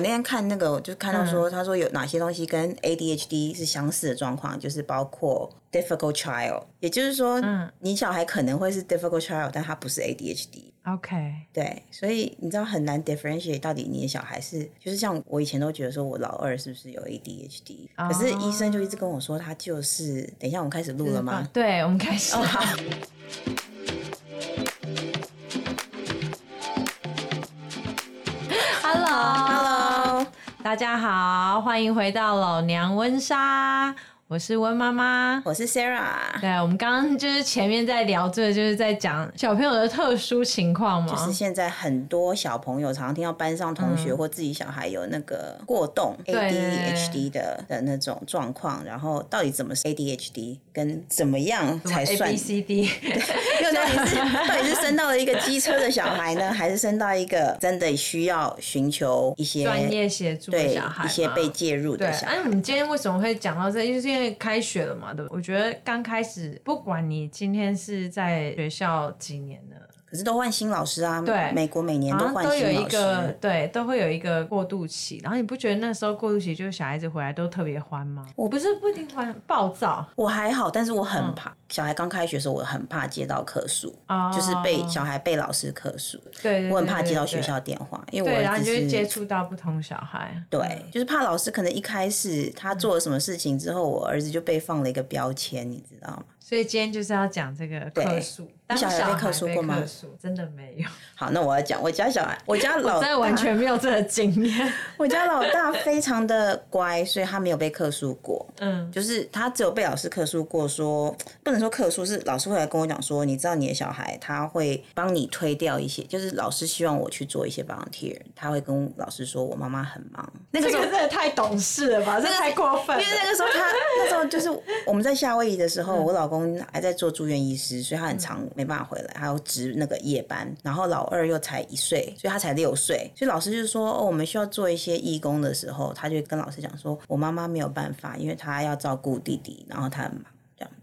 我那天看那个，我就看到说，他说有哪些东西跟 ADHD 是相似的状况，就是包括 difficult child，也就是说，嗯，你小孩可能会是 difficult child，但他不是 ADHD。OK，对，所以你知道很难 differentiate 到底你的小孩是，就是像我以前都觉得说我老二是不是有 ADHD，可是医生就一直跟我说他就是。等一下，我们开始录了吗？对，我们开始。好。大家好，欢迎回到老娘温莎。我是温妈妈，我是 Sarah。对，我们刚刚就是前面在聊这个，就是在讲小朋友的特殊情况嘛。就是现在很多小朋友常常听到班上同学或自己小孩有那个过动 ADHD 的的那种状况，然后到底怎么是 ADHD，跟怎么样才算 ABCD？又到底是到底是生到了一个机车的小孩呢，还是生到一个真的需要寻求一些专业协助的小孩？一些被介入的小孩。哎、啊、你今天为什么会讲到这？就是因为因因为开学了嘛，对不？我觉得刚开始，不管你今天是在学校几年了。可是都换新老师啊，对，美国每年都换新老师，都有一个对，都会有一个过渡期。然后你不觉得那时候过渡期就是小孩子回来都特别欢吗？我不是不一定欢，暴躁。我还好，但是我很怕、嗯、小孩刚开学的时候，我很怕接到客诉、哦，就是被小孩被老师客诉。对，我很怕接到学校电话，因为我然后你就接触到不同小孩。对，就是怕老师可能一开始他做了什么事情之后，我儿子就被放了一个标签，你知道吗？所以今天就是要讲这个客诉。你小孩被克诉过吗？真的没有。好，那我要讲我家小孩，我家老大我完全没有这个经验。我家老大非常的乖，所以他没有被克诉过。嗯，就是他只有被老师克诉过说，说不能说克诉，是老师会来跟我讲说，你知道你的小孩他会帮你推掉一些，就是老师希望我去做一些 volunteer，他会跟老师说我妈妈很忙。那个时候真的太懂事了吧？这个太过分了。因为那个时候他那时候就是我们在夏威夷的时候，我老公还在做住院医师，所以他很常没办法回来，还要值那个夜班，然后老二又才一岁，所以他才六岁，所以老师就说哦，我们需要做一些义工的时候，他就跟老师讲说，我妈妈没有办法，因为她要照顾弟弟，然后他很忙。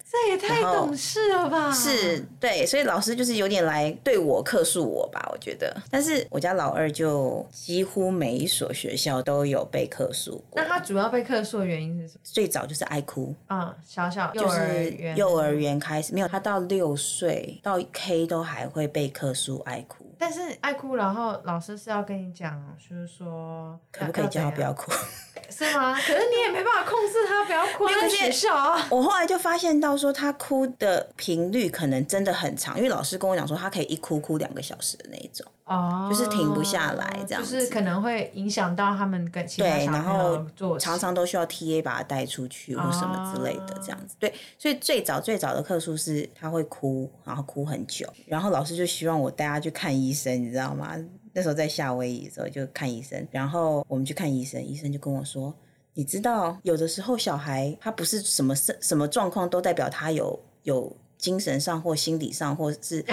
这也太懂事了吧！是对，所以老师就是有点来对我客诉我吧，我觉得。但是我家老二就几乎每一所学校都有被客诉。那他主要被客诉的原因是什么？最早就是爱哭啊、嗯，小小幼儿园就是幼儿园开始没有，他到六岁到 K 都还会被客诉爱哭。但是爱哭，然后老师是要跟你讲，就是说可不可以叫他不要哭？是吗？可是你也没办法控制他不要哭，在学校啊。我后来就发现到说，他哭的频率可能真的很长，因为老师跟我讲说，他可以一哭哭两个小时的那一种。哦，就是停不下来，这样子，就是可能会影响到他们跟其他小朋友做，然后常常都需要 TA 把他带出去或什么之类的，这样子。对，所以最早最早的课数是他会哭，然后哭很久，然后老师就希望我带他去看医生，你知道吗？那时候在夏威夷的时候就看医生，然后我们去看医生，医生就跟我说，你知道有的时候小孩他不是什么什什么状况都代表他有有。精神上或心理上或是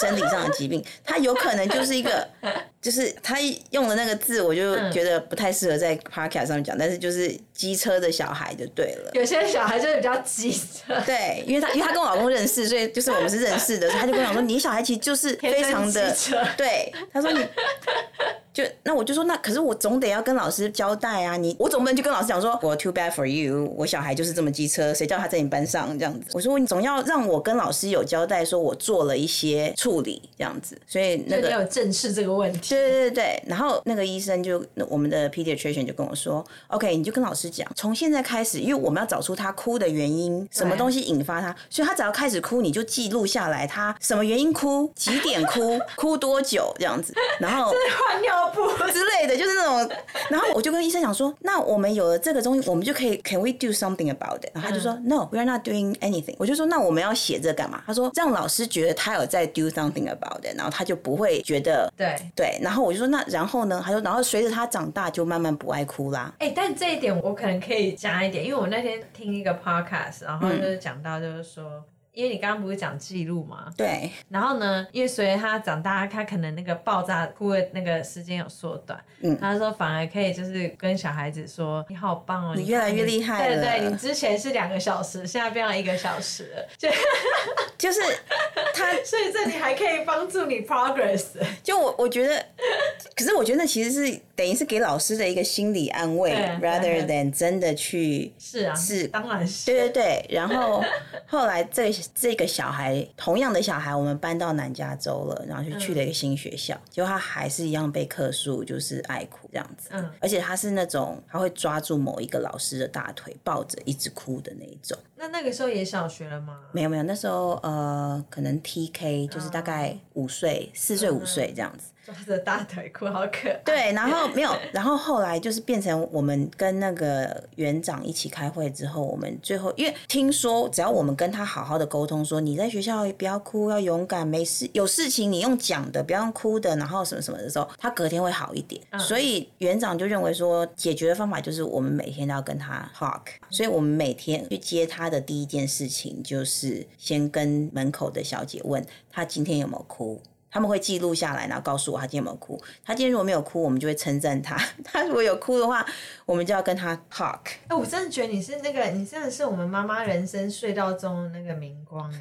生理上的疾病，他有可能就是一个，就是他用的那个字，我就觉得不太适合在 podcast 上面讲，但是就是机车的小孩就对了。有些小孩就是比较机车。对，因为他因为他跟我老公认识，所以就是我们是认识的，他就跟我讲说，你小孩其实就是非常的，对，他说你。就那我就说，那可是我总得要跟老师交代啊，你我总不能就跟老师讲说，我 too bad for you，我小孩就是这么机车，谁叫他在你班上这样子？我说你总要让我跟老师有交代，说我做了一些处理这样子，所以那个要正视这个问题。对对对对，然后那个医生就我们的 pediatrician 就跟我说，OK，你就跟老师讲，从现在开始，因为我们要找出他哭的原因，什么东西引发他，所以他只要开始哭，你就记录下来，他什么原因哭，几点哭，哭多久这样子，然后换尿。之类的，就是那种，然后我就跟医生讲说，那我们有了这个东西，我们就可以，Can we do something about it？然后他就说、嗯、No，we are not doing anything。我就说，那我们要写这干嘛？他说，让老师觉得他有在 do something about it，然后他就不会觉得对对。然后我就说，那然后呢？他说，然后随着他长大，就慢慢不爱哭啦。哎、欸，但这一点我可能可以加一点，因为我那天听一个 podcast，然后就是讲到，就是说。嗯因为你刚刚不是讲记录嘛？对。然后呢，因为随着他长大，他可能那个爆炸哭的那个时间有缩短。嗯。他说反而可以就是跟小孩子说：“你好棒哦，你越来越厉害了。”对对，你之前是两个小时，现在变成一个小时了。就 就是他，所以这里还可以帮助你 progress。就我我觉得，可是我觉得那其实是。等于是给老师的一个心理安慰，rather than 真的去是啊，是当然是对对对。然后后来这这个小孩，同样的小孩，我们搬到南加州了，然后就去了一个新学校，结果他还是一样被客诉，就是爱哭这样子。嗯，而且他是那种他会抓住某一个老师的大腿抱着一直哭的那一种。那那个时候也小学了吗？没有没有，那时候呃，可能 TK 就是大概五岁、四岁、五岁这样子。抓着大腿哭，好可爱。对，然后没有，然后后来就是变成我们跟那个园长一起开会之后，我们最后因为听说只要我们跟他好好的沟通，说你在学校不要哭，要勇敢，没事，有事情你用讲的，不要用哭的，然后什么什么的时候，他隔天会好一点。嗯、所以园长就认为说，解决的方法就是我们每天都要跟他 talk，所以我们每天去接他的第一件事情就是先跟门口的小姐问他今天有没有哭。他们会记录下来，然后告诉我他今天有没有哭。他今天如果没有哭，我们就会称赞他；他如果有哭的话，我们就要跟他 talk。哎、我真的觉得你是那个，你真的是我们妈妈人生隧道中的那个明光哎。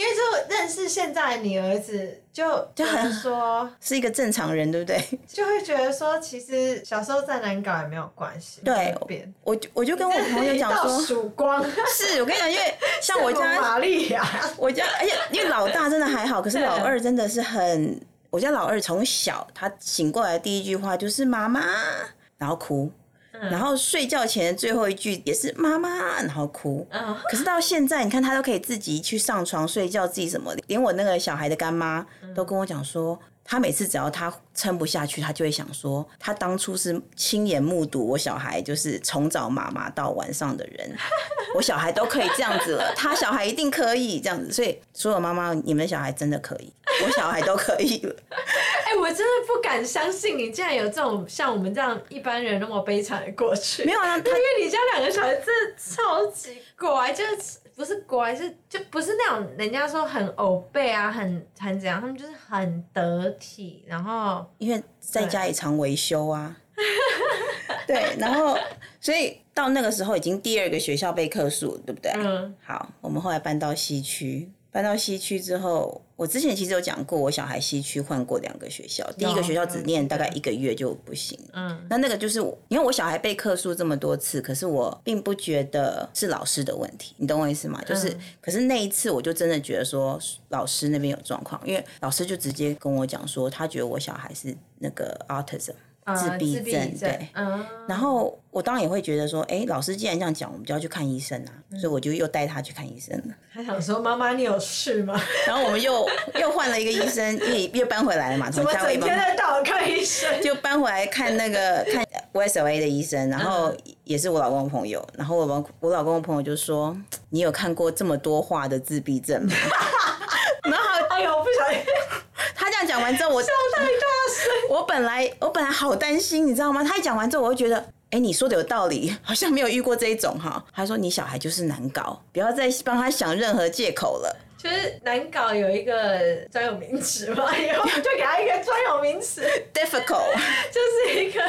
因为就认识现在的你儿子，就就很说 是一个正常人，对不对？就会觉得说，其实小时候再难搞也没有关系。对，我我就跟我朋友讲说，曙光是我跟你讲，因为像我家玛丽亚，我家而且因为老大真的还好，可是老二真的是很，我家老二从小他醒过来第一句话就是妈妈，然后哭。然后睡觉前的最后一句也是妈妈，然后哭。可是到现在，你看他都可以自己去上床睡觉，自己什么的，连我那个小孩的干妈都跟我讲说，他每次只要他撑不下去，他就会想说，他当初是亲眼目睹我小孩就是从早妈妈到晚上的人，我小孩都可以这样子了，他小孩一定可以这样子。所以所有妈妈，你们小孩真的可以，我小孩都可以了。哎、欸，我真的不敢相信你竟然有这种像我们这样一般人那么悲惨的过去。没有啊，因为你家两个小孩真的超级乖，就是不是乖，是就不是那种人家说很欧背啊，很很怎样，他们就是很得体，然后因为在家里常维修啊。对，然后所以到那个时候已经第二个学校被克数，对不对？嗯。好，我们后来搬到西区。搬到西区之后，我之前其实有讲过，我小孩西区换过两个学校，第一个学校只念大概一个月就不行。嗯，那那个就是我，因为我小孩被客诉这么多次，可是我并不觉得是老师的问题，你懂我意思吗？就是，可是那一次我就真的觉得说老师那边有状况，因为老师就直接跟我讲说，他觉得我小孩是那个 autism。自闭症，对，嗯，然后我当然也会觉得说，哎，老师既然这样讲，我们就要去看医生啊，所以我就又带他去看医生了。他想说，妈妈，你有事吗？然后我们又又换了一个医生，又又搬回来了嘛，从家里整天在到看医生，就搬回来看那个看 YSLA 的医生，然后也是我老公的朋友，然后我们我老公的朋友就说，你有看过这么多话的自闭症吗？然后，哎呦，我不小心。他这样讲完之后，我笑太大声。我本来我本来好担心，你知道吗？他一讲完之后，我就觉得，哎、你说的有道理，好像没有遇过这一种哈。他说你小孩就是难搞，不要再帮他想任何借口了。就是难搞有一个专有名词嘛，以后就给他一个专有名词，difficult，就是一个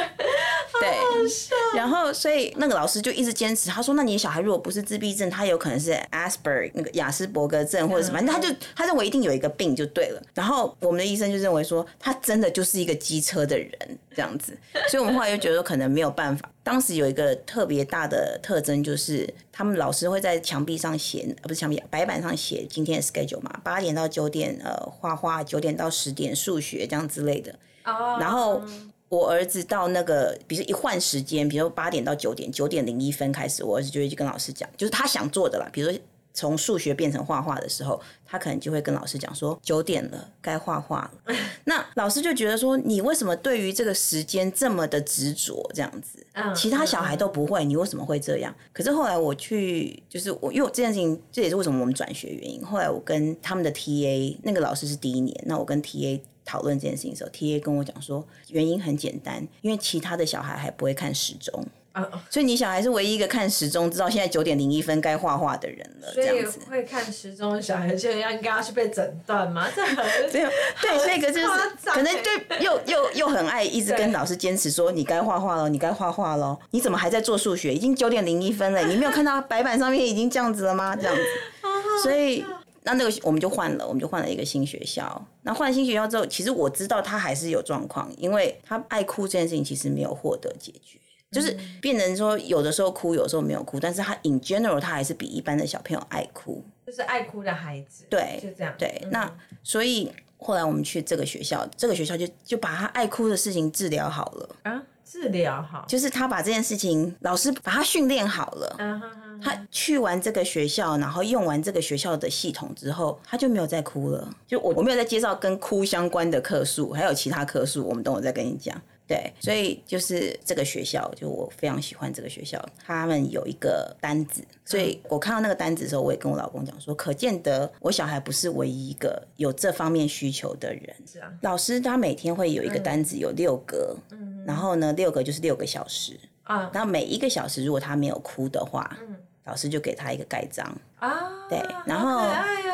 对。然后所以那个老师就一直坚持，他说：“那你小孩如果不是自闭症，他有可能是 Asperger 那个雅斯伯格症或者什么，反正他就他认为一定有一个病就对了。”然后我们的医生就认为说，他真的就是一个机车的人这样子，所以我们后来就觉得可能没有办法。当时有一个特别大的特征，就是他们老师会在墙壁上写，呃，不是墙壁，白板上写今天的 schedule 嘛，八点到九点，呃，画画，九点到十点数学这样之类的。Oh. 然后我儿子到那个，比如说一换时间，比如说八点到九点，九点零一分开始，我儿子就会去跟老师讲，就是他想做的啦，比如说。从数学变成画画的时候，他可能就会跟老师讲说：“九点了，该画画了。”那老师就觉得说：“你为什么对于这个时间这么的执着？这样子，其他小孩都不会，你为什么会这样？”可是后来我去，就是我，因为我这件事情，这也是为什么我们转学原因。后来我跟他们的 TA，那个老师是第一年，那我跟 TA 讨论这件事情的时候，TA 跟我讲说，原因很简单，因为其他的小孩还不会看时钟。Uh, 所以你小孩是唯一一个看时钟知道现在九点零一分该画画的人了，这样子。会看时钟的小孩就应该要去被诊断吗？这很没有对，所以个就是可能就又又又很爱一直跟老师坚持说你该画画了，你该画画了，你怎么还在做数学？已经九点零一分了，你没有看到白板上面已经这样子了吗？这样子，所以那那个我们就换了，我们就换了一个新学校。那换了新学校之后，其实我知道他还是有状况，因为他爱哭这件事情其实没有获得解决，就是变成说有的时候哭，有的时候没有哭，但是他 in general 他还是比一般的小朋友爱哭，就是爱哭的孩子。对，就这样。对，嗯、那所以后来我们去这个学校，这个学校就就把他爱哭的事情治疗好了啊。治疗好，就是他把这件事情，老师把他训练好了。Uh. 他去完这个学校，然后用完这个学校的系统之后，他就没有再哭了。就我我没有再介绍跟哭相关的课数，还有其他课数，我们等会再跟你讲。对，所以就是这个学校，就我非常喜欢这个学校。他们有一个单子，所以我看到那个单子的时候，我也跟我老公讲说，可见得我小孩不是唯一一个有这方面需求的人。是啊，老师他每天会有一个单子，有六格，嗯，然后呢，六格就是六个小时啊。然后每一个小时，如果他没有哭的话，嗯，老师就给他一个盖章啊。对，然后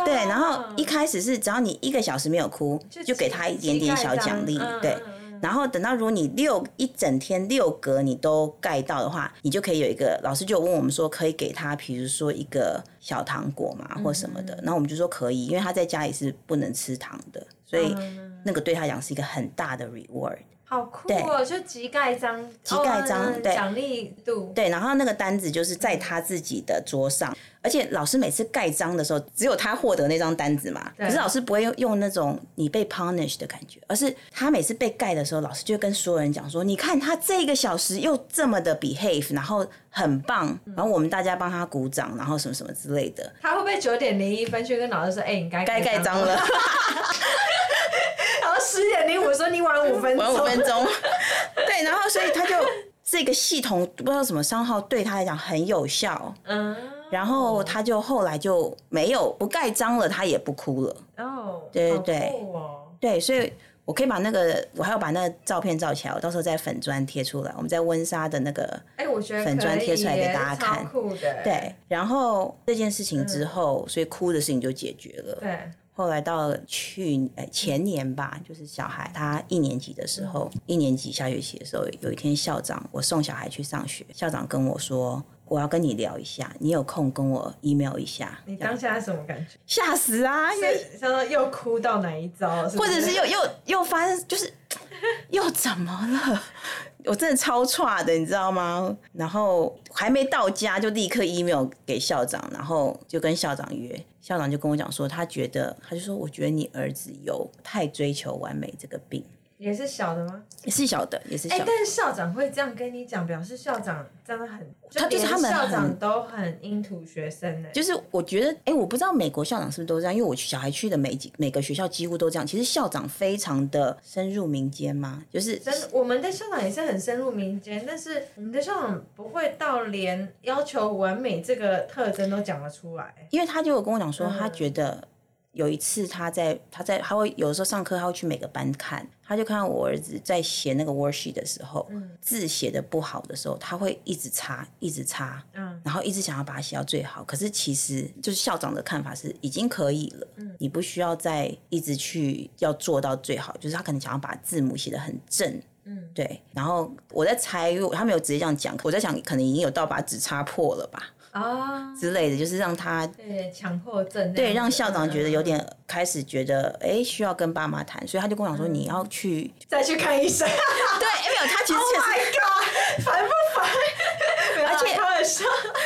对，然后一开始是只要你一个小时没有哭，就给他一点点小奖励，对。然后等到如果你六一整天六格你都盖到的话，你就可以有一个老师就问我们说，可以给他，比如说一个小糖果嘛，或什么的。然后我们就说可以，因为他在家里是不能吃糖的，所以那个对他讲是一个很大的 reward。好酷哦！就集盖章，集盖章，对，奖励度，对。然后那个单子就是在他自己的桌上，而且老师每次盖章的时候，只有他获得那张单子嘛。可是老师不会用用那种你被 punish 的感觉，而是他每次被盖的时候，老师就会跟所有人讲说：“你看他这个小时又这么的 behave，然后很棒，然后我们大家帮他鼓掌，然后什么什么之类的。”他会不会九点零一分去跟老师说：“哎，你该该盖章了。”十点零五说你晚五分钟，晚五分钟，对，然后所以他就这个系统不知道什么商号对他来讲很有效，嗯，然后他就后来就没有不盖章了，他也不哭了，哦，对对对，哦、对，所以我可以把那个我还要把那个照片照起来，我到时候在粉砖贴出来，我们在温莎的那个哎，我觉得粉砖贴出来给大家看，酷的，对，然后这件事情之后，嗯、所以哭的事情就解决了，对。后来到去呃前年吧，就是小孩他一年级的时候，一年级下学期的时候，有一天校长我送小孩去上学，校长跟我说，我要跟你聊一下，你有空跟我 email 一下。你当下是什么感觉？吓死啊！因为他说又哭到哪一招，或者是又又又发生，就是 又怎么了？我真的超差的，你知道吗？然后还没到家就立刻 email 给校长，然后就跟校长约。校长就跟我讲说，他觉得，他就说，我觉得你儿子有太追求完美这个病。也是小的吗？也是小的，也是小的。哎、欸，但是校长会这样跟你讲，表示校长真的很，他就是他们校长都很 into 学生的。就是我觉得，哎、欸，我不知道美国校长是不是都这样，因为我小孩去的每几每个学校几乎都这样。其实校长非常的深入民间嘛，就是真的，我们的校长也是很深入民间，但是我们的校长不会到连要求完美这个特征都讲得出来。因为他就有跟我讲说，他觉得。嗯有一次，他在他在他会有的时候上课，他会去每个班看，他就看到我儿子在写那个 worksheet 的时候，嗯、字写的不好的时候，他会一直擦，一直擦，嗯、然后一直想要把它写到最好。可是其实就是校长的看法是已经可以了，嗯、你不需要再一直去要做到最好，就是他可能想要把字母写的很正，嗯，对。然后我在猜，他没有直接这样讲，我在想可能已经有到把纸擦破了吧。啊之类的，就是让他对强迫症，对让校长觉得有点开始觉得哎、欸、需要跟爸妈谈，所以他就跟我讲说，你要去再去看医生。对，没有他其实。Oh my god，烦不烦？而且开玩笑，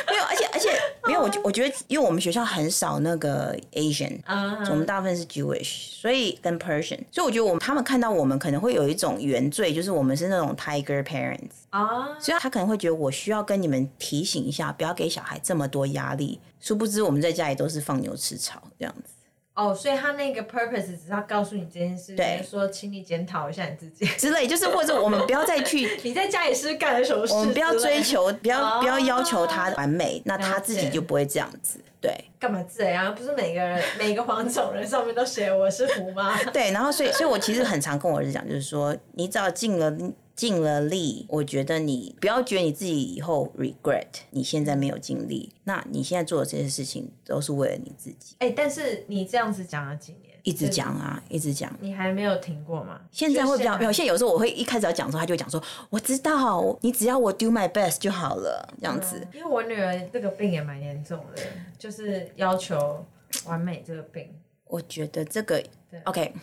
没有，而且而且没有，我我觉得，因为我们学校很少那个 Asian，、uh huh. 我们大部分是 Jewish，所以跟 Persian，所以我觉得我们他们看到我们可能会有一种原罪，就是我们是那种 Tiger parents 啊，uh huh. 所以他可能会觉得我需要跟你们提醒一下，不要给小孩这么多压力。殊不知我们在家里都是放牛吃草这样子。哦，oh, 所以他那个 purpose 只是要告诉你这件事，对，说请你检讨一下你自己之类，就是或者我们不要再去 你在家里是干了什么事，我们不要追求，不要不要要求他完美，oh, 那他自己就不会这样子，对。干嘛这样？不是每个人每个黄种人上面都写我是福吗？对，然后所以所以我其实很常跟我儿子讲，就是说你只要进了。尽了力，我觉得你不要觉得你自己以后 regret 你现在没有尽力，那你现在做的这些事情都是为了你自己。哎、欸，但是你这样子讲了几年？一直讲啊，一直讲。你还没有停过吗？现在会比较没有，现在有时候我会一开始要讲的时候，他就会讲说，我知道，你只要我 do my best 就好了，这样子。嗯、因为我女儿这个病也蛮严重的，就是要求。完美这个病？我觉得这个，OK，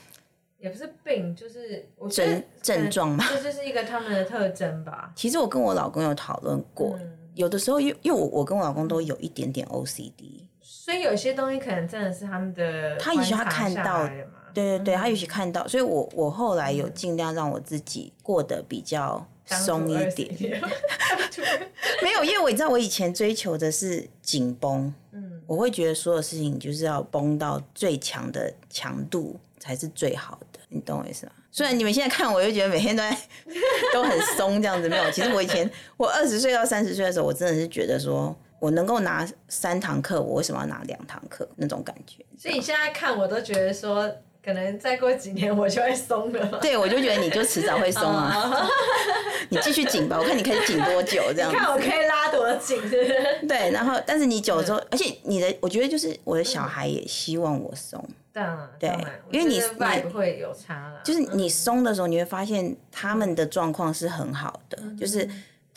也不是病，就是症症状嘛，这就是一个他们的特征吧。其实我跟我老公有讨论过，嗯、有的时候因因为我我跟我老公都有一点点 OCD，所以有些东西可能真的是他们的他也许他看到，对对对，他也许看到，所以我我后来有尽量让我自己过得比较松一点，没有，因为我知道我以前追求的是紧绷。嗯。我会觉得所有事情就是要绷到最强的强度才是最好的，你懂我意思吗？虽然你们现在看我，就觉得每天都在 都很松这样子，没有。其实我以前 我二十岁到三十岁的时候，我真的是觉得说我能够拿三堂课，我为什么要拿两堂课那种感觉？所以你现在看我都觉得说。可能再过几年我就会松了。对，我就觉得你就迟早会松啊。你继续紧吧，我看你可以紧多久这样。你看我可以拉多紧，是不是？对，然后但是你久了之后，而且你的，我觉得就是我的小孩也希望我松。对，因为你不会有差了。就是你松的时候，你会发现他们的状况是很好的，就是。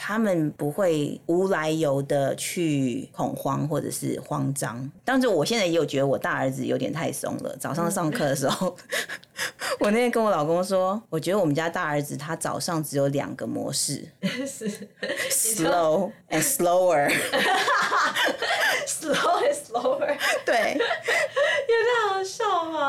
他们不会无来由的去恐慌或者是慌张。当然，我现在也有觉得我大儿子有点太松了。早上上课的时候，我那天跟我老公说，我觉得我们家大儿子他早上只有两个模式，slow and slower，slow and slower，对。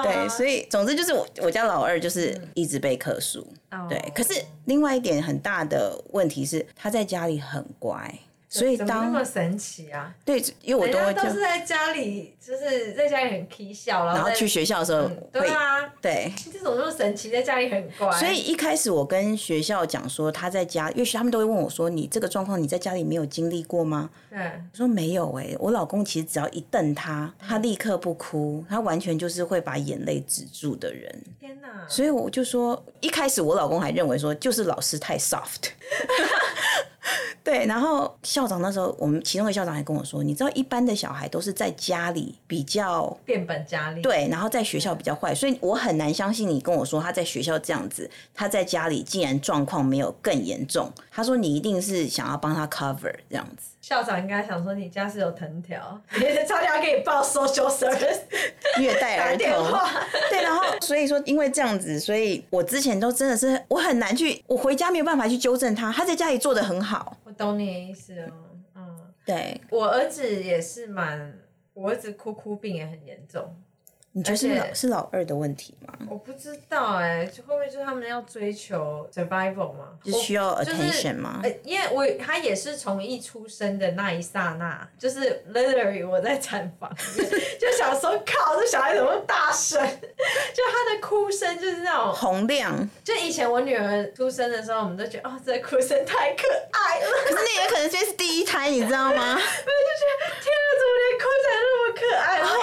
对，所以总之就是我我家老二就是一直被课书。嗯、对，可是另外一点很大的问题是他在家里很乖。所以当那么神奇啊？对，因为我都都是在家里，就是在家里很 k 笑，然后去学校的时候，对啊，对，这种那么神奇，在家里很乖。所以一开始我跟学校讲说他在家，因为他们都会问我说：“你这个状况你在家里没有经历过吗？”对，我说没有哎，我老公其实只要一瞪他，他立刻不哭，他完全就是会把眼泪止住的人。天哪！所以我就说，一开始我老公还认为说，就是老师太 soft。对，然后校长那时候，我们其中的校长还跟我说，你知道一般的小孩都是在家里比较变本加厉，对，然后在学校比较坏，所以我很难相信你跟我说他在学校这样子，他在家里竟然状况没有更严重。他说你一定是想要帮他 cover 这样子。校长应该想说你家是有藤条，差点要给你报 social service，虐待儿童。对，然后所以说因为这样子，所以我之前都真的是我很难去，我回家没有办法去纠正他，他在家里做的很好。我懂你的意思哦，嗯，对，我儿子也是蛮，我儿子哭哭病也很严重。你觉得是老是老二的问题吗？我不知道哎、欸，就会不会就是他们要追求 survival 吗？就需要 attention 吗？呃、就是，因为我他也是从一出生的那一刹那，就是 literally 我在产房就想说，靠，这小孩怎么大声？就他的哭声就是那种洪亮。就以前我女儿出生的时候，我们都觉得哦，这个哭声太可爱了。可是那也可能这是第一胎，你知道吗？我就觉得天啊，怎么连哭起来那么可爱？然后，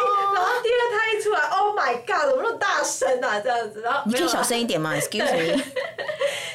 哦、然后第二胎一出来。Oh my god！怎么那么大声啊？这样子，然后你可以小声一点吗？Excuse me。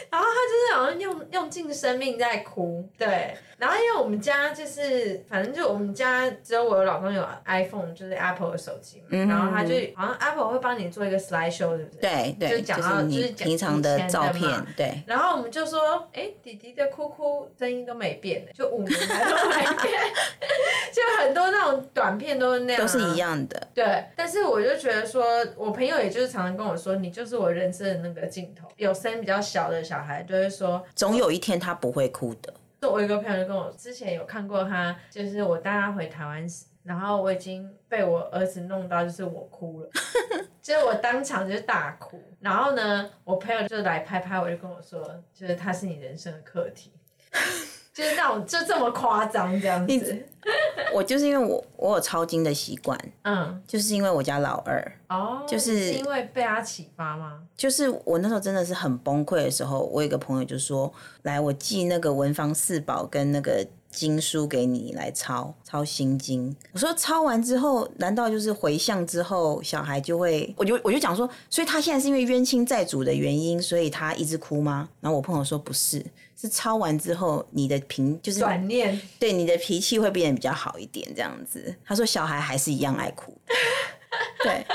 然后他就是好像用用尽生命在哭，对。然后因为我们家就是，反正就我们家只有我的老公有 iPhone，就是 Apple 的手机嘛。嗯、然后他就好像 Apple 会帮你做一个 slide show，对不对？对对。就讲到就是平常的照片，对。然后我们就说，哎，弟弟的哭哭声音都没变，就五年来都没变，就很多那种短片都是那样、啊，都是一样的。对。但是我就觉得说，我朋友也就是常常跟我说，你就是我人生的那个镜头。有生比较小的小孩，就会说，总有一天他不会哭的。我有一个朋友就跟我之前有看过他，就是我带他回台湾时，然后我已经被我儿子弄到，就是我哭了，就是我当场就大哭。然后呢，我朋友就来拍拍我，就跟我说，就是他是你人生的课题。就是那种就这么夸张这样子，我就是因为我我有抄经的习惯，嗯，就是因为我家老二哦，就是，是因为被他启发吗？就是我那时候真的是很崩溃的时候，我有一个朋友就说，来我寄那个文房四宝跟那个。经书给你来抄抄心经，我说抄完之后，难道就是回向之后小孩就会？我就我就讲说，所以他现在是因为冤亲债主的原因，所以他一直哭吗？然后我朋友说不是，是抄完之后你的平就是转念，对你的脾气会变得比较好一点，这样子。他说小孩还是一样爱哭，对，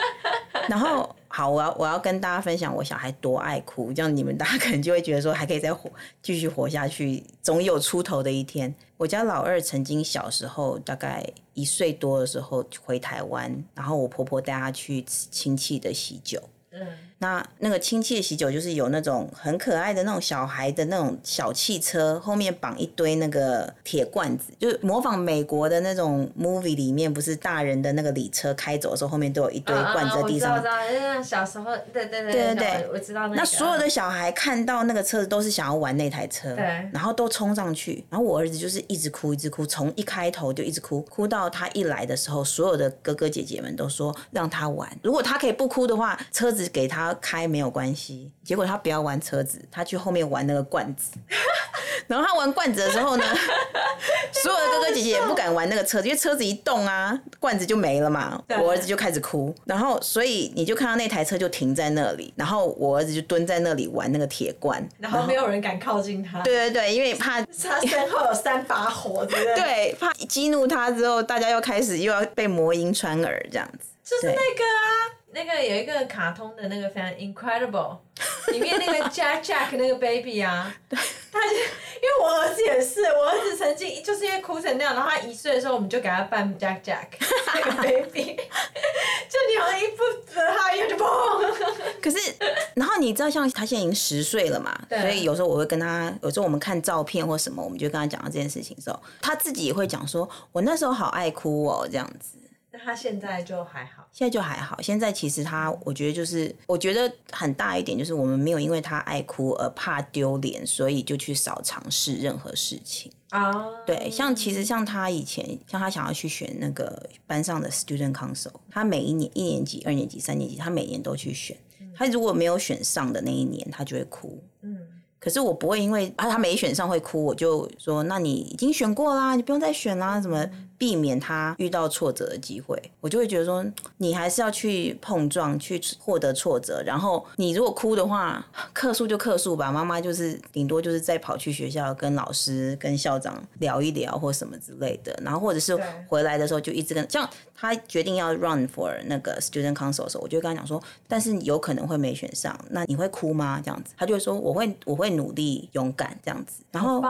然后。好，我要我要跟大家分享我小孩多爱哭，这样你们大家可能就会觉得说还可以再活继续活下去，总有出头的一天。我家老二曾经小时候大概一岁多的时候回台湾，然后我婆婆带他去亲戚的喜酒。嗯，那那个亲戚的喜酒就是有那种很可爱的那种小孩的那种小汽车，后面绑一堆那个铁罐子，就是模仿美国的那种 movie 里面，不是大人的那个礼车开走的时候，后面都有一堆罐子在地上。啊啊、我知道，知道，小时候，对对对对对，我知道那个。那所有的小孩看到那个车子都是想要玩那台车，对，然后都冲上去，然后我儿子就是一直哭，一直哭，从一开头就一直哭，哭到他一来的时候，所有的哥哥姐姐们都说让他玩，如果他可以不哭的话，车子。给他开没有关系，结果他不要玩车子，他去后面玩那个罐子。然后他玩罐子的时候呢，所有的哥哥姐姐也不敢玩那个车子，因为车子一动啊，罐子就没了嘛。我儿子就开始哭，然后所以你就看到那台车就停在那里，然后我儿子就蹲在那里玩那个铁罐，然后没有人敢靠近他。对对对，因为怕他身后有三把火，对不对？对，怕激怒他之后，大家又开始又要被魔音穿耳这样子。就是那个啊。那个有一个卡通的那个非常 incredible，里面那个 Jack Jack 那个 baby 啊，他就因为我儿子也是，我儿子曾经就是因为哭成那样，然后他一岁的时候我们就给他扮 Jack Jack 那个 baby，就你好像一不得他一就砰。可是，然后你知道像他现在已经十岁了嘛，所以有时候我会跟他，有时候我们看照片或什么，我们就跟他讲到这件事情的时候，他自己也会讲说，我那时候好爱哭哦，这样子。那他现在就还好，现在就还好。现在其实他，我觉得就是，我觉得很大一点就是，我们没有因为他爱哭而怕丢脸，所以就去少尝试任何事情啊。对，像其实像他以前，像他想要去选那个班上的 student council，他每一年一年级、二年级、三年级，他每年都去选。他如果没有选上的那一年，他就会哭。嗯。可是我不会因为啊他没选上会哭，我就说，那你已经选过啦，你不用再选啦，怎么？避免他遇到挫折的机会，我就会觉得说，你还是要去碰撞，去获得挫折。然后你如果哭的话，客诉就客诉吧，妈妈就是顶多就是再跑去学校跟老师、跟校长聊一聊或什么之类的。然后或者是回来的时候就一直跟，像他决定要 run for 那个 student council 的时候，我就跟他讲说，但是有可能会没选上，那你会哭吗？这样子，他就会说我会，我会努力勇敢这样子。然后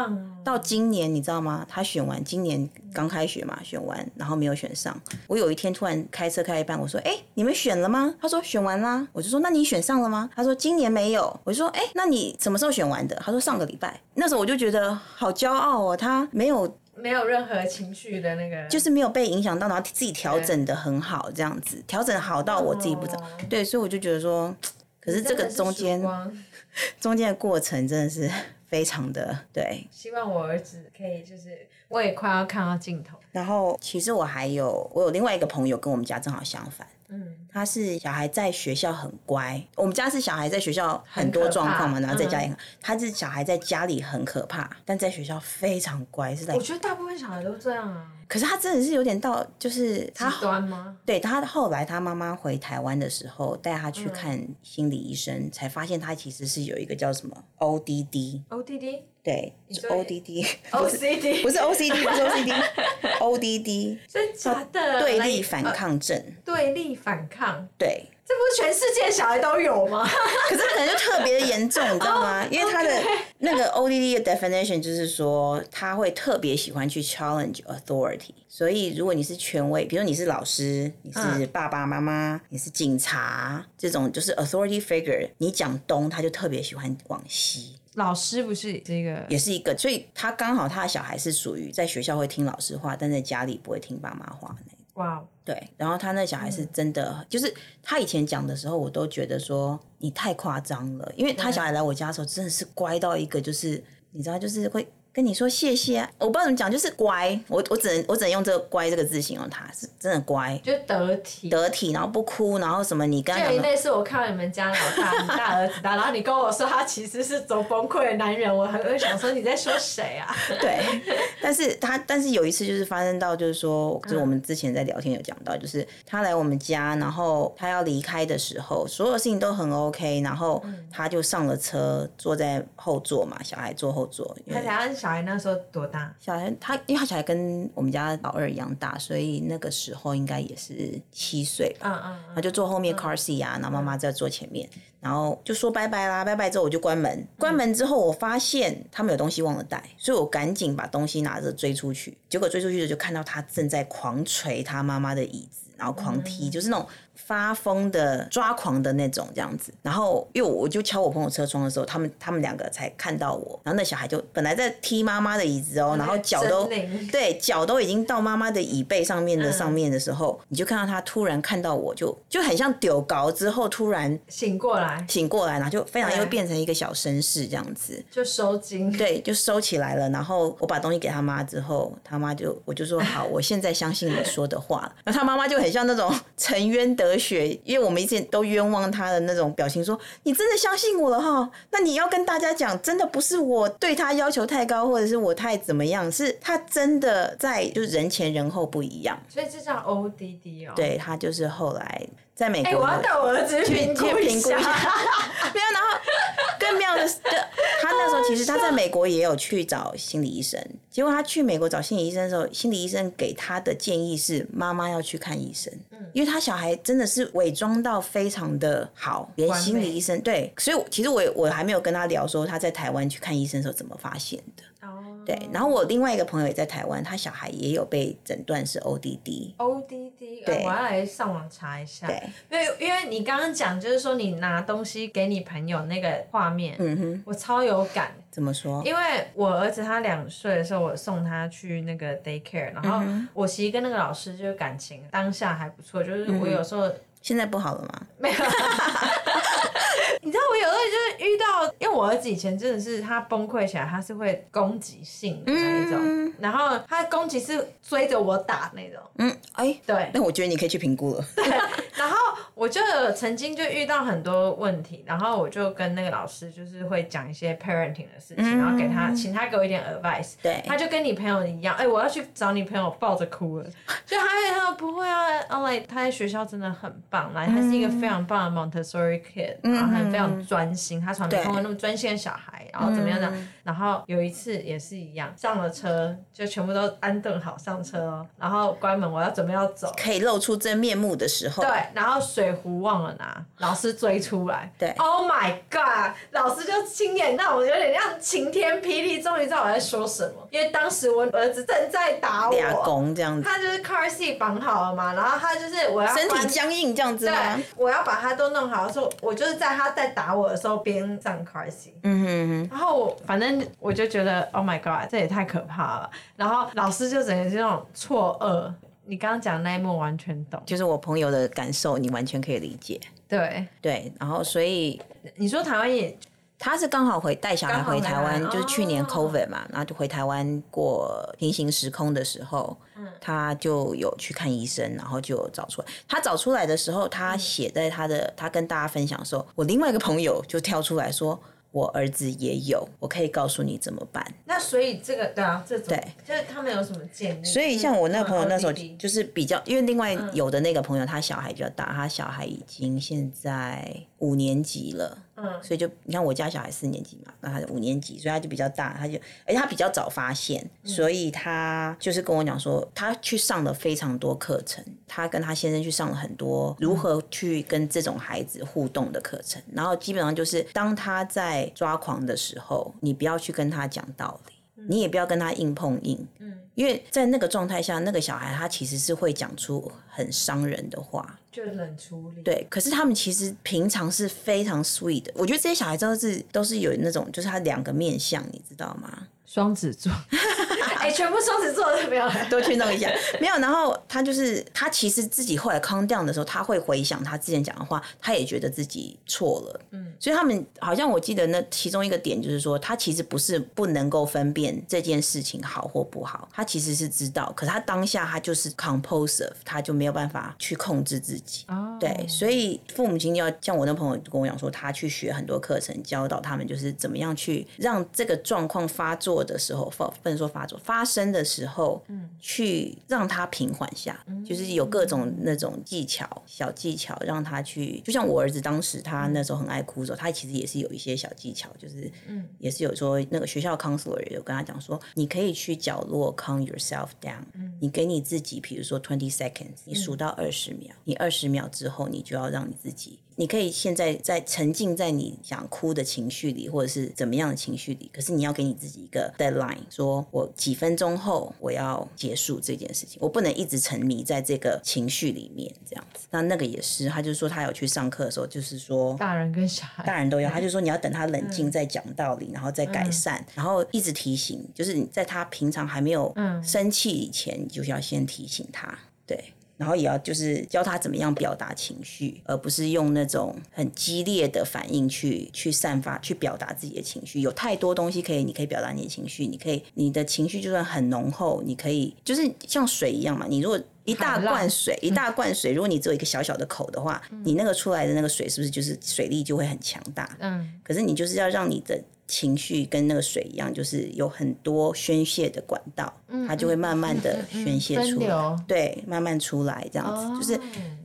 到今年你知道吗？他选完今年刚开学嘛。选完，然后没有选上。我有一天突然开车开一半，我说：“哎、欸，你们选了吗？”他说：“选完啦。”我就说：“那你选上了吗？”他说：“今年没有。”我就说：“哎、欸，那你什么时候选完的？”他说：“上个礼拜。”那时候我就觉得好骄傲哦，他没有没有任何情绪的那个，就是没有被影响到，然后自己调整的很好，这样子调整好到我自己不知道。哦、对，所以我就觉得说，可是这个中间 中间的过程真的是非常的对。希望我儿子可以就是。我也快要看到尽头。然后，其实我还有，我有另外一个朋友跟我们家正好相反。嗯，他是小孩在学校很乖。我们家是小孩在学校很多状况嘛，然后在家里，嗯、他是小孩在家里很可怕，但在学校非常乖。是在我觉得大部分小孩都这样啊。可是他真的是有点到，就是他极端吗？对，他后来他妈妈回台湾的时候，带他去看心理医生，嗯、才发现他其实是有一个叫什么 ODD。ODD。对，是 ODD。OCD。不是 OCD，不是 OCD，ODD。真假的？对立反抗症。对立反抗。对。这不是全世界小孩都有吗？可是可能就特别的严重，你知道吗？因为他的那个 ODD 的 definition 就是说，他会特别喜欢去 challenge authority。所以如果你是权威，比如你是老师，你是爸爸妈妈，你是警察，这种就是 authority figure，你讲东，他就特别喜欢往西。老师不是这个，也是一个，所以他刚好他的小孩是属于在学校会听老师话，但在家里不会听爸妈话。哇，Wow. 对，然后他那小孩是真的，嗯、就是他以前讲的时候，我都觉得说你太夸张了，因为他小孩来我家的时候，真的是乖到一个，就是你知道，就是会。跟你说谢谢，啊我不知道怎么讲，就是乖。我我只能我只能用这个“乖”这个字形容他，是真的乖，就得体，得体，然后不哭，然后什么你刚刚。就那次我看到你们家老大，你大儿子大，然后你跟我说他其实是走崩溃的男人，我很会想说你在说谁啊？对，但但是他，但是有一次就是发生到，就是说，就是我们之前在聊天有讲到，就是他来我们家，然后他要离开的时候，所有事情都很 OK，然后他就上了车，坐在后座嘛，小孩坐后座。他家小孩那时候多大？小孩他，因为他小孩跟我们家老二一样大，所以那个时候应该也是七岁吧。嗯嗯。他就坐后面 car seat 啊，然后妈妈在坐前面。然后就说拜拜啦，拜拜之后我就关门。关门之后，我发现他们有东西忘了带，所以我赶紧把东西拿着追出去。结果追出去的就看到他正在狂捶他妈妈的椅子，然后狂踢，就是那种。发疯的抓狂的那种这样子，然后因为我就敲我朋友车窗的时候，他们他们两个才看到我，然后那小孩就本来在踢妈妈的椅子哦，然后脚都对脚都已经到妈妈的椅背上面的上面的时候，你就看到他突然看到我就就很像丢高之后突然醒过来，醒过来，然后就非常又变成一个小绅士这样子，就收惊，对，就收起来了。然后我把东西给他妈之后，他妈就我就说好，我现在相信你说的话了。然后他妈妈就很像那种沉冤得雪，因为我。们一直都冤枉他的那种表情，说：“你真的相信我了哈？那你要跟大家讲，真的不是我对他要求太高，或者是我太怎么样，是他真的在就是人前人后不一样。”所以这叫 ODD 哦。对，他就是后来在美国，欸、我要带我儿子去评估一下。没有，然后更妙的是，他那时候其实他在美国也有去找心理医生，结果他去美国找心理医生的时候，心理医生给他的建议是妈妈要去看医生。因为他小孩真的是伪装到非常的好，连心理医生对，所以其实我我还没有跟他聊说他在台湾去看医生的时候怎么发现的。哦，对，然后我另外一个朋友也在台湾，他小孩也有被诊断是 ODD。ODD，对，我要来上网查一下。对，因为因为你刚刚讲就是说你拿东西给你朋友那个画面，嗯哼，我超有感。怎么说？因为我儿子他两岁的时候，我送他去那个 daycare，然后我其实跟那个老师就是感情当下还不错，就是我有时候、嗯、现在不好了吗？没有。有时候就是遇到，因为我儿子以前真的是他崩溃起来，他是会攻击性的那一种，嗯、然后他攻击是追着我打那种。嗯，哎、欸，对。那我觉得你可以去评估了。对，然后我就曾经就遇到很多问题，然后我就跟那个老师就是会讲一些 parenting 的事情，嗯、然后给他请他给我一点 advice。对。他就跟你朋友一样，哎、欸，我要去找你朋友抱着哭了。就他他说不会啊，后来他在学校真的很棒，来，他是一个非常棒的 Montessori kid，然后很。非常专心，他从来没碰过那么专心的小孩，然后怎么样呢？然后有一次也是一样，上了车就全部都安顿好上车哦，然后关门，我要准备要走，可以露出真面目的时候，对，然后水壶忘了拿，老师追出来，对，Oh my God，老师就亲眼让我有点像晴天霹雳，终于知道我在说什么，因为当时我儿子正在打我，俩公这样子，他就是 car seat 绑好了嘛，然后他就是我要身体僵硬这样子，对，我要把他都弄好的时候，我就是在他在打我的时候边上 car seat，嗯哼哼，然后我反正我就觉得 Oh my God，这也太可怕了。然后老师就整个这种错愕，你刚刚讲那一幕完全懂，就是我朋友的感受，你完全可以理解。对对，然后所以你说台湾也，他是刚好回带小孩回台湾，就是去年 COVID 嘛，然后就回台湾过平行时空的时候。嗯他就有去看医生，然后就找出来。他找出来的时候，他写在他的，他跟大家分享的时候，我另外一个朋友就跳出来说：“我儿子也有，我可以告诉你怎么办。”那所以这个对啊，这种对，就是他们有什么建议？所以像我那个朋友那时候就是比较，因为另外有的那个朋友他小孩比较大，他小孩已经现在五年级了。嗯，所以就你看我家小孩四年级嘛，那他五年级，所以他就比较大，他就而且他比较早发现，所以他就是跟我讲说，他去上了非常多课程，他跟他先生去上了很多如何去跟这种孩子互动的课程，然后基本上就是当他在抓狂的时候，你不要去跟他讲道理，你也不要跟他硬碰硬，嗯，因为在那个状态下，那个小孩他其实是会讲出很伤人的话。就冷处理。对，可是他们其实平常是非常 sweet 的。我觉得这些小孩都是都是有那种，就是他两个面相，你知道吗？双子座，哎、欸，全部双子座都没有，都去弄一下，没有。然后他就是他其实自己后来 calm down 的时候，他会回想他之前讲的话，他也觉得自己错了。嗯，所以他们好像我记得那其中一个点就是说，他其实不是不能够分辨这件事情好或不好，他其实是知道，可是他当下他就是 compulsive，他就没有办法去控制自己。哦，对，所以父母亲要像我那朋友跟我讲说，他去学很多课程，教导他们就是怎么样去让这个状况发作的时候发不能说发作，发生的时候，嗯，去让他平缓下，嗯，就是有各种那种技巧、小技巧，让他去。就像我儿子当时他那时候很爱哭的时候，他其实也是有一些小技巧，就是嗯，也是有说那个学校 counselor 也有跟他讲说，你可以去角落 calm yourself down，嗯，你给你自己，比如说 twenty seconds，你数到二十秒，你二十秒之后，你就要让你自己。你可以现在在沉浸在你想哭的情绪里，或者是怎么样的情绪里，可是你要给你自己一个 deadline，说我几分钟后我要结束这件事情，我不能一直沉迷在这个情绪里面这样子。那那个也是，他就说他有去上课的时候，就是说大人跟小孩，大人都要，他就说你要等他冷静再讲道理，然后再改善，然后一直提醒，就是你在他平常还没有生气以前，你就要先提醒他，对。然后也要就是教他怎么样表达情绪，而不是用那种很激烈的反应去去散发、去表达自己的情绪。有太多东西可以，你可以表达你的情绪。你可以，你的情绪就算很浓厚，你可以就是像水一样嘛。你如果一大罐水，一大罐水，如果你只有一个小小的口的话，你那个出来的那个水是不是就是水力就会很强大？嗯。可是你就是要让你的。情绪跟那个水一样，就是有很多宣泄的管道，嗯、它就会慢慢的宣泄出来，嗯嗯嗯、对，慢慢出来这样子，哦、就是。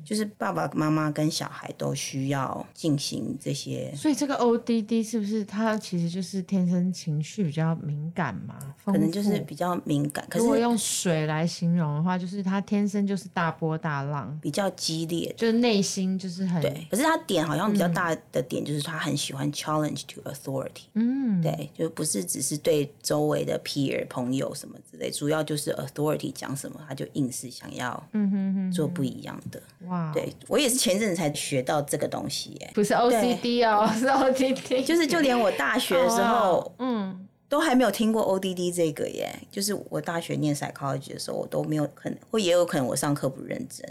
就是爸爸妈妈跟小孩都需要进行这些，所以这个 ODD 是不是他其实就是天生情绪比较敏感嘛？可能就是比较敏感。可是如果用水来形容的话，就是他天生就是大波大浪，比较激烈，就是内心就是很对。可是他点好像比较大的点就是他很喜欢 challenge to authority，嗯，对，就不是只是对周围的 peer 朋友什么之类，主要就是 authority 讲什么他就硬是想要嗯哼哼做不一样的。哇，对我也是前阵子才学到这个东西耶，不是 OCD 哦，是 ODD，就是就连我大学的时候，嗯，都还没有听过 ODD 这个耶。就是我大学念 psychology 的时候，我都没有可能，或也有可能我上课不认真。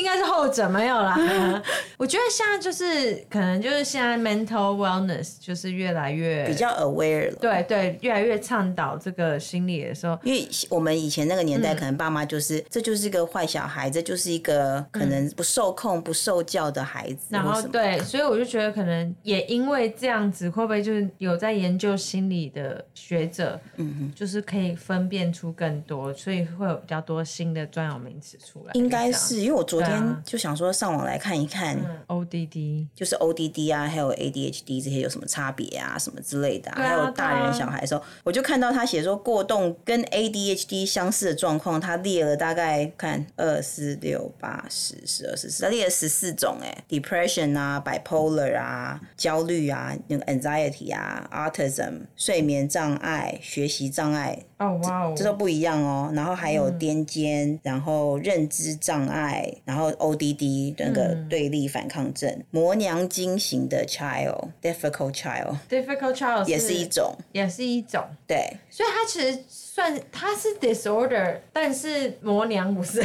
应该是后者没有啦。我觉得现在就是可能就是现在 mental wellness 就是越来越比较 aware 了。对对，越来越倡导这个心理的时候，因为我们以前那个年代，可能爸妈就是、嗯、这就是一个坏小孩，这就是一个可能不受控、不受教的孩子。然后对，所以我就觉得可能也因为这样子，会不会就是有在研究心理的学者，嗯哼，就是可以分辨出更多，所以会有比较多新的专有名词出来。应该是因为我昨天。天就想说上网来看一看，ODD 就是 ODD 啊，还有 ADHD 这些有什么差别啊，什么之类的，还有大人小孩的时候，我就看到他写说过动跟 ADHD 相似的状况，他列了大概看二四六八十十二十四，他列了十四种哎，depression 啊，bipolar 啊，焦虑啊，那个 anxiety 啊，autism 睡眠障碍，学习障碍，哦哇哦，这都不一样哦，然后还有癫痫，然后认知障碍，然后。然后 ODD 那个对立反抗症，嗯、磨娘精型的 child，difficult child，difficult child 也是一种，也是一种，对，所以它其实算它是 disorder，但是魔娘不是。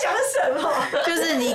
讲什么？就是你，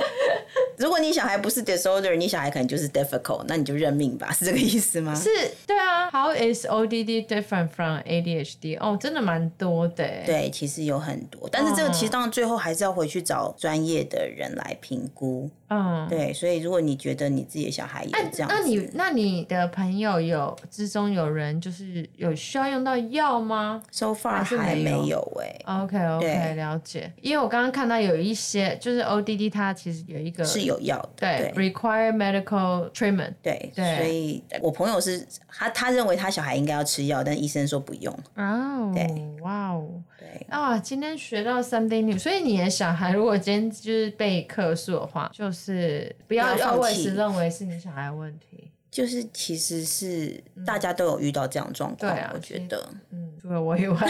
如果你小孩不是 disorder，你小孩可能就是 difficult，那你就认命吧，是这个意思吗？是，对啊。How is ODD different from ADHD？哦，真的蛮多的。对，其实有很多，但是这个其实当然最后还是要回去找专业的人来评估。嗯，对，所以如果你觉得你自己的小孩也这样，那你那你的朋友有之中有人就是有需要用到药吗？So far 还没有哎。OK OK，了解。因为我刚刚看到有一些就是 ODD，它其实有一个是有药的，对，require medical treatment。对对，所以我朋友是他他认为他小孩应该要吃药，但医生说不用。哦，对，哇哦，对啊，今天学到 something new。所以你的小孩如果今天就是被客诉的话，就是不要要为是认为是你小孩的问题，就是其实是大家都有遇到这样状况。对啊，我觉得，嗯，除了我以外。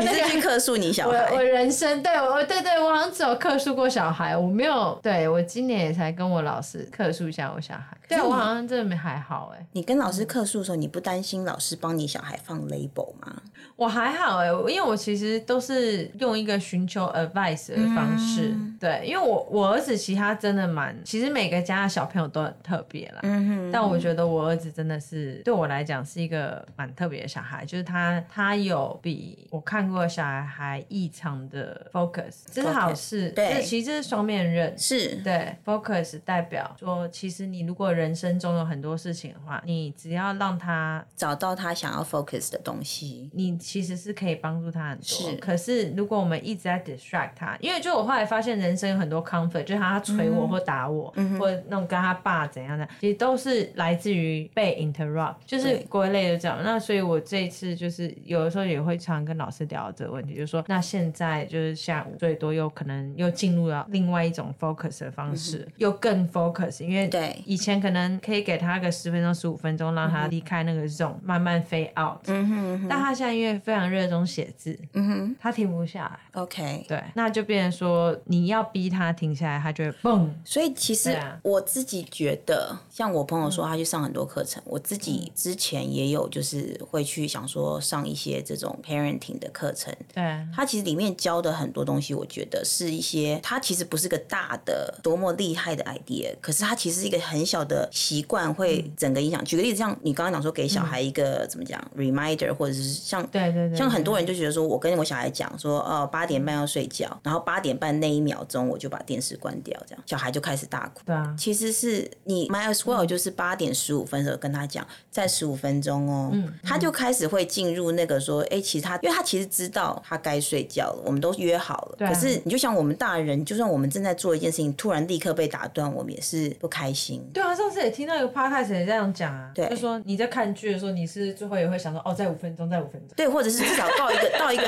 你是去克诉你小孩？我我人生对我对对，我好像只有克诉过小孩，我没有。对我今年也才跟我老师克诉一下我小孩。对我好像真的没还好哎。你跟老师克诉的时候，你不担心老师帮你小孩放 label 吗？我还好哎，因为我其实都是用一个寻求 advice 的方式。嗯、对，因为我我儿子其他真的蛮，其实每个家的小朋友都很特别啦。嗯哼。但我觉得我儿子真的是对我来讲是一个蛮特别的小孩，就是他他有比我。看过小孩还异常的 focus，这是好事。对，这其实是双面刃。是对 focus 代表说，其实你如果人生中有很多事情的话，你只要让他找到他想要 focus 的东西，你其实是可以帮助他很多。是，可是如果我们一直在 distract 他，因为就我后来发现，人生有很多 conflict，就是他捶我或打我，嗯、或那种跟他爸怎样的，其实都是来自于被 interrupt，就是归类的这样。那所以我这一次就是有的时候也会常跟老师聊这个问题，就是说，那现在就是下午最多又可能又进入了另外一种 focus 的方式，嗯、又更 focus，因为对。以前可能可以给他个十分钟、十五分钟，让他离开那个 zone，慢慢 fade out。嗯哼，嗯哼，但他现在因为非常热衷写字，嗯哼，他停不下来。OK，对，那就变成说你要逼他停下来，他就会蹦。所以其实我自己觉得，像我朋友说他去上很多课程，嗯、我自己之前也有就是会去想说上一些这种 parenting 的课程。对，它其实里面教的很多东西，我觉得是一些它其实不是个大的多么厉害的 idea，可是它其实是一个很小的习惯会整个影响。举个例子，像你刚刚讲说给小孩一个、嗯、怎么讲 reminder，或者是像对对，对对，像很多人就觉得说我跟我小孩讲说哦八点半要睡觉，然后八点半那一秒钟我就把电视关掉，这样小孩就开始大哭。对啊，其实是你 as well 就是八点十五分的时候跟他讲，再十五分钟哦，嗯，他就开始会进入那个说，哎、欸，其实他因为他其实知道他该睡觉了，我们都约好了。对。可是你就像我们大人，就算我们正在做一件事情，突然立刻被打断，我们也是不开心。对啊，上次也听到一个 podcast 也这样讲啊，对，就说你在看剧的时候，你是最后也会想说，哦，在五分钟，在五分钟。对，或者是至少到一个 到一个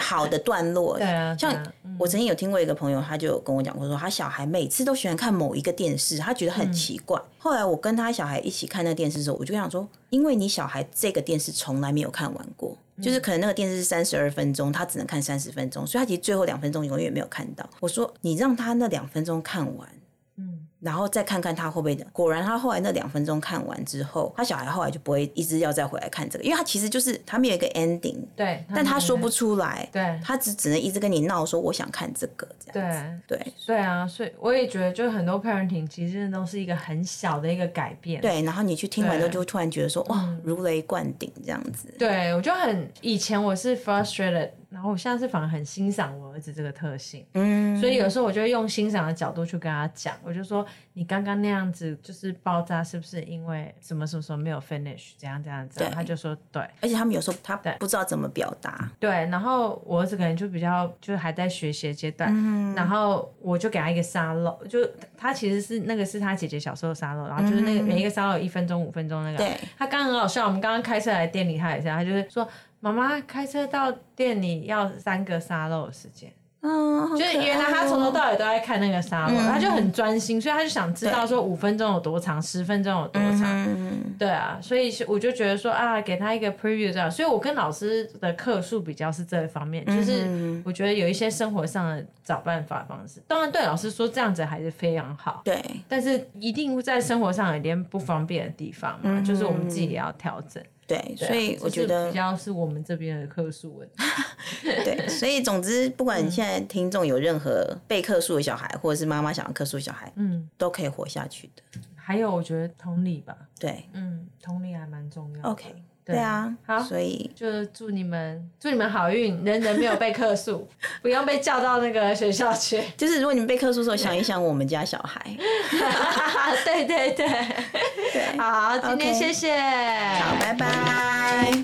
好的段落。对啊，像。我曾经有听过一个朋友，他就跟我讲过，说他小孩每次都喜欢看某一个电视，他觉得很奇怪。嗯、后来我跟他小孩一起看那个电视的时候，我就想说，因为你小孩这个电视从来没有看完过，嗯、就是可能那个电视是三十二分钟，他只能看三十分钟，所以他其实最后两分钟永远没有看到。我说，你让他那两分钟看完。然后再看看他会不会的，果然他后来那两分钟看完之后，他小孩后来就不会一直要再回来看这个，因为他其实就是他没有一个 ending，对，但他说不出来，对，他只只能一直跟你闹说我想看这个这样子，对对对啊，所以我也觉得就很多 parenting 其实都是一个很小的一个改变，对，然后你去听完之后就突然觉得说哇如雷贯顶这样子，对我就很以前我是 frustrated。然后我现在是反而很欣赏我儿子这个特性，嗯，所以有时候我就会用欣赏的角度去跟他讲，我就说你刚刚那样子就是爆炸，是不是因为什么什么什么没有 finish，这样这样子？他就说对，而且他们有时候他不知道怎么表达，对，然后我儿子可能就比较就是还在学习的阶段，嗯，然后我就给他一个沙漏，就他其实是那个是他姐姐小时候的沙漏，然后就是那个每一个沙漏一分钟五分钟那个，对，他刚刚很好笑，我们刚刚开车来店里他也是，他就是说。妈妈开车到店里要三个沙漏的时间，嗯，就是原来他从头到尾都在看那个沙漏，嗯、他就很专心，所以他就想知道说五分钟有多长，十分钟有多长，嗯、对啊，所以我就觉得说啊，给他一个 preview 这样，所以我跟老师的课数比较是这一方面，嗯、就是我觉得有一些生活上的找办法方式，当然对老师说这样子还是非常好，对，但是一定在生活上有点不方便的地方嘛，嗯、就是我们自己也要调整。对，所以我觉得比较是我们这边的课数问题。对，所以总之，不管现在听众有任何被课数的小孩，或者是妈妈想要课数小孩，嗯，都可以活下去的。还有，我觉得同理吧，对，嗯，同理还蛮重要的。OK，对啊，好，所以就祝你们祝你们好运，人人没有被克诉，不用被叫到那个学校去。就是如果你们被克诉的时候，想一想我们家小孩。对对对。对，好，今天谢谢，好，拜拜。